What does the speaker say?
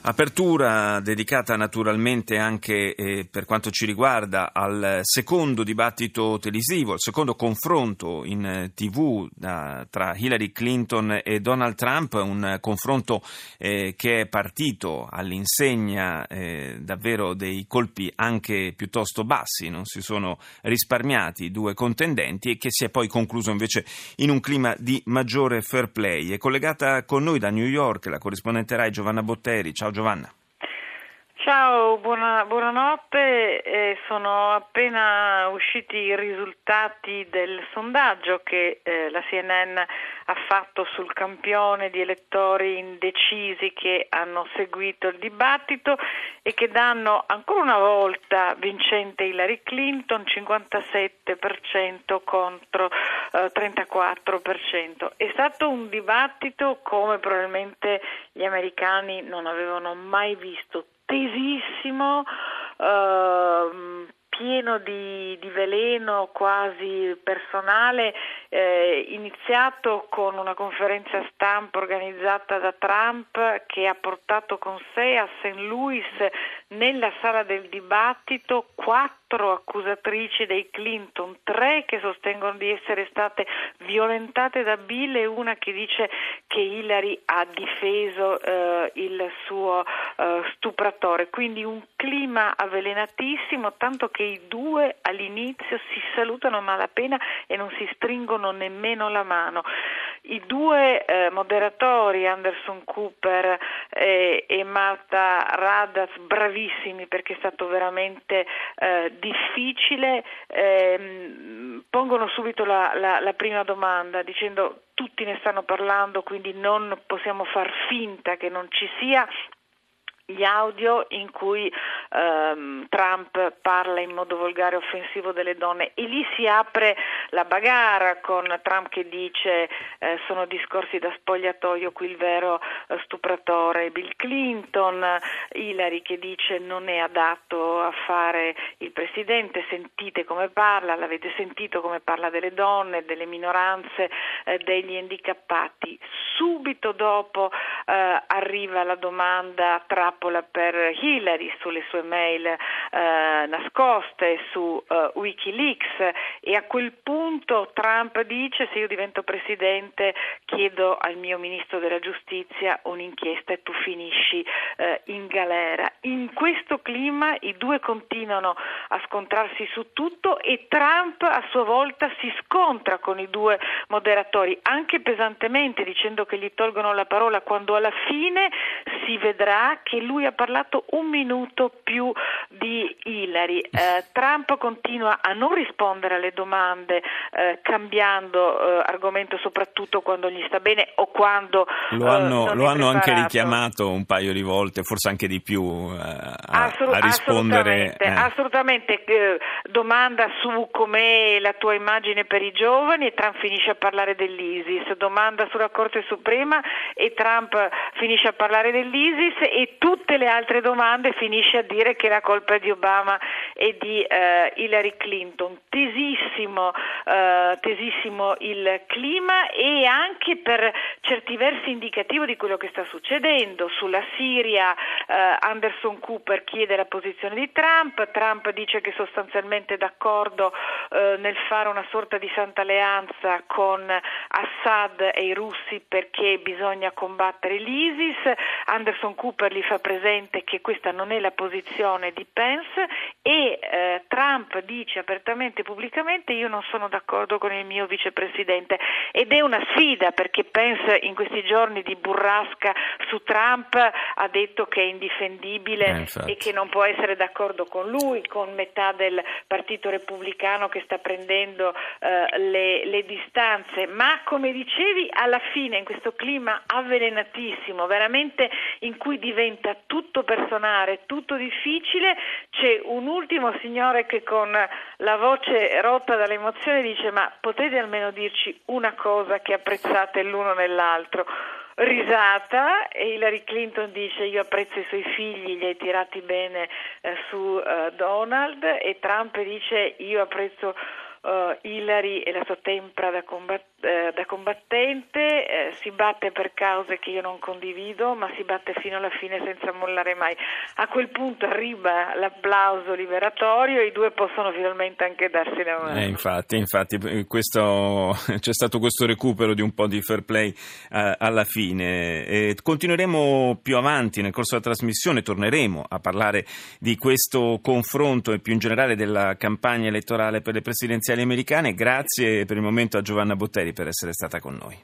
Apertura dedicata naturalmente anche eh, per quanto ci riguarda al secondo dibattito televisivo, al secondo confronto in eh, tv da, tra Hillary Clinton e Donald Trump, un confronto eh, che è partito all'insegna eh, davvero dei colpi anche piuttosto bassi, non si sono risparmiati i due contendenti e che si è poi concluso invece in un clima di maggiore fair play. È collegata con noi da New York la corrispondente Rai Giovanna Botteri. Ciao Giovanna. Ciao, buona, buonanotte. Eh, sono appena usciti i risultati del sondaggio che eh, la CNN ha fatto sul campione di elettori indecisi che hanno seguito il dibattito e che danno ancora una volta vincente Hillary Clinton 57% contro eh, 34%. È stato un dibattito come probabilmente gli americani non avevano mai visto tesissimo, eh, pieno di, di, veleno quasi personale, eh, iniziato con una conferenza stampa organizzata da Trump che ha portato con sé a St. Louis nella sala del dibattito quattro accusatrici dei Clinton, tre che sostengono di essere state violentate da Bill e una che dice che Hillary ha difeso eh, il suo eh, stupratore. Quindi un clima avvelenatissimo, tanto che i due all'inizio si salutano a malapena e non si stringono nemmeno la mano. I due eh, moderatori, Anderson Cooper eh, e Marta Radas, bravissimi perché è stato veramente eh, difficile, ehm, pongono subito la, la, la prima domanda dicendo tutti ne stanno parlando, quindi non possiamo far finta che non ci sia gli audio in cui ehm, Trump parla in modo volgare e offensivo delle donne e lì si apre la bagara con Trump che dice eh, sono discorsi da spogliatoio qui il vero eh, stupratore Bill Clinton, Hillary che dice non è adatto a fare il presidente, sentite come parla, l'avete sentito come parla delle donne, delle minoranze, eh, degli handicappati. Subito dopo eh, arriva la domanda tra trappola per Hillary sulle sue mail eh, nascoste su eh, Wikileaks e a quel punto Trump dice se io divento presidente chiedo al mio ministro della giustizia un'inchiesta e tu finisci eh, in galera. In questo clima i due continuano a scontrarsi su tutto e Trump a sua volta si scontra con i due moderatori anche pesantemente dicendo che gli tolgono la parola quando alla fine si vedrà che lui ha parlato un minuto più di Hillary. Eh, Trump continua a non rispondere alle domande eh, cambiando eh, argomento soprattutto quando gli sta bene o quando lo eh, hanno, lo hanno anche richiamato un paio di volte, forse anche di più eh, a, Assolu- a rispondere. Assolutamente, eh. assolutamente. domanda su com'è la tua immagine per i giovani e Trump finisce a parlare dell'ISIS, domanda sulla Corte Suprema e Trump finisce a parlare dell'ISIS e tutte le altre domande finisce a dire che la colpa di Obama e di eh, Hillary Clinton. Tesissimo, eh, tesissimo il clima e anche per certi versi indicativo di quello che sta succedendo. Sulla Siria eh, Anderson Cooper chiede la posizione di Trump, Trump dice che sostanzialmente è d'accordo eh, nel fare una sorta di santa alleanza con Assad e i russi perché bisogna combattere l'ISIS, Anderson Cooper gli fa presente che questa non è la posizione di Pence e eh, Trump dice apertamente e pubblicamente io non sono d'accordo con il mio vicepresidente. Ed è una sfida perché Pence in questi giorni di burrasca su Trump ha detto che è indifendibile eh, e che non può essere d'accordo con lui, con metà del Partito Repubblicano che sta prendendo eh, le, le distanze, ma come dicevi alla fine in questo clima avvelenatissimo, veramente in cui diventa tutto personale, tutto difficile, c'è un ultimo signore che con la voce rotta dall'emozione dice ma potete almeno dirci una cosa che apprezzate l'uno nell'altro? risata e Hillary Clinton dice io apprezzo i suoi figli, li hai tirati bene eh, su eh, Donald e Trump dice io apprezzo uh, Hillary e la sua tempra da, combat- eh, da combattente, eh, si batte per cause che io non condivido, ma si batte fino alla fine senza mollare mai. A quel punto arriva l'applauso liberatorio e i due possono finalmente anche darsi la mano. Eh, infatti, infatti questo, c'è stato questo recupero di un po' di fair play eh, alla fine. E continueremo più avanti nel corso della trasmissione, torneremo a parlare di questo confronto e più in generale della campagna elettorale per le presidenziali americane. Grazie per il momento a Giovanna Botteri per essere stata con noi.